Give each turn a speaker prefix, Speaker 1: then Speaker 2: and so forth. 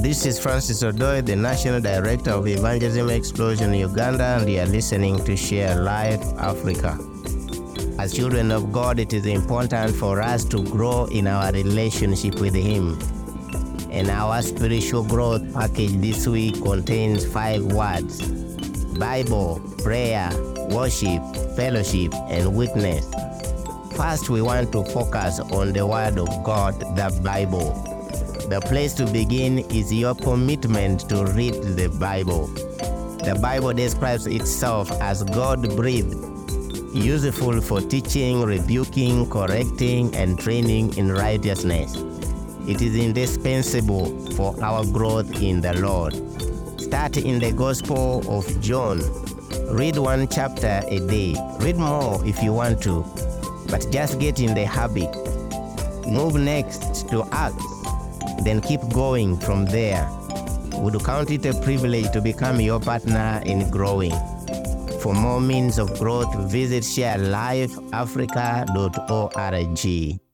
Speaker 1: This is Francis Odoy, the National Director of Evangelism Explosion Uganda, and you are listening to Share Life Africa. As children of God, it is important for us to grow in our relationship with Him. And our spiritual growth package this week contains five words Bible, prayer, worship, fellowship, and witness. First, we want to focus on the Word of God, the Bible. The place to begin is your commitment to read the Bible. The Bible describes itself as God breathed, useful for teaching, rebuking, correcting, and training in righteousness. It is indispensable for our growth in the Lord. Start in the Gospel of John. Read one chapter a day. Read more if you want to, but just get in the habit. Move next to Acts, then keep going from there. Would count it a privilege to become your partner in growing. For more means of growth, visit sharelifeafrica.org.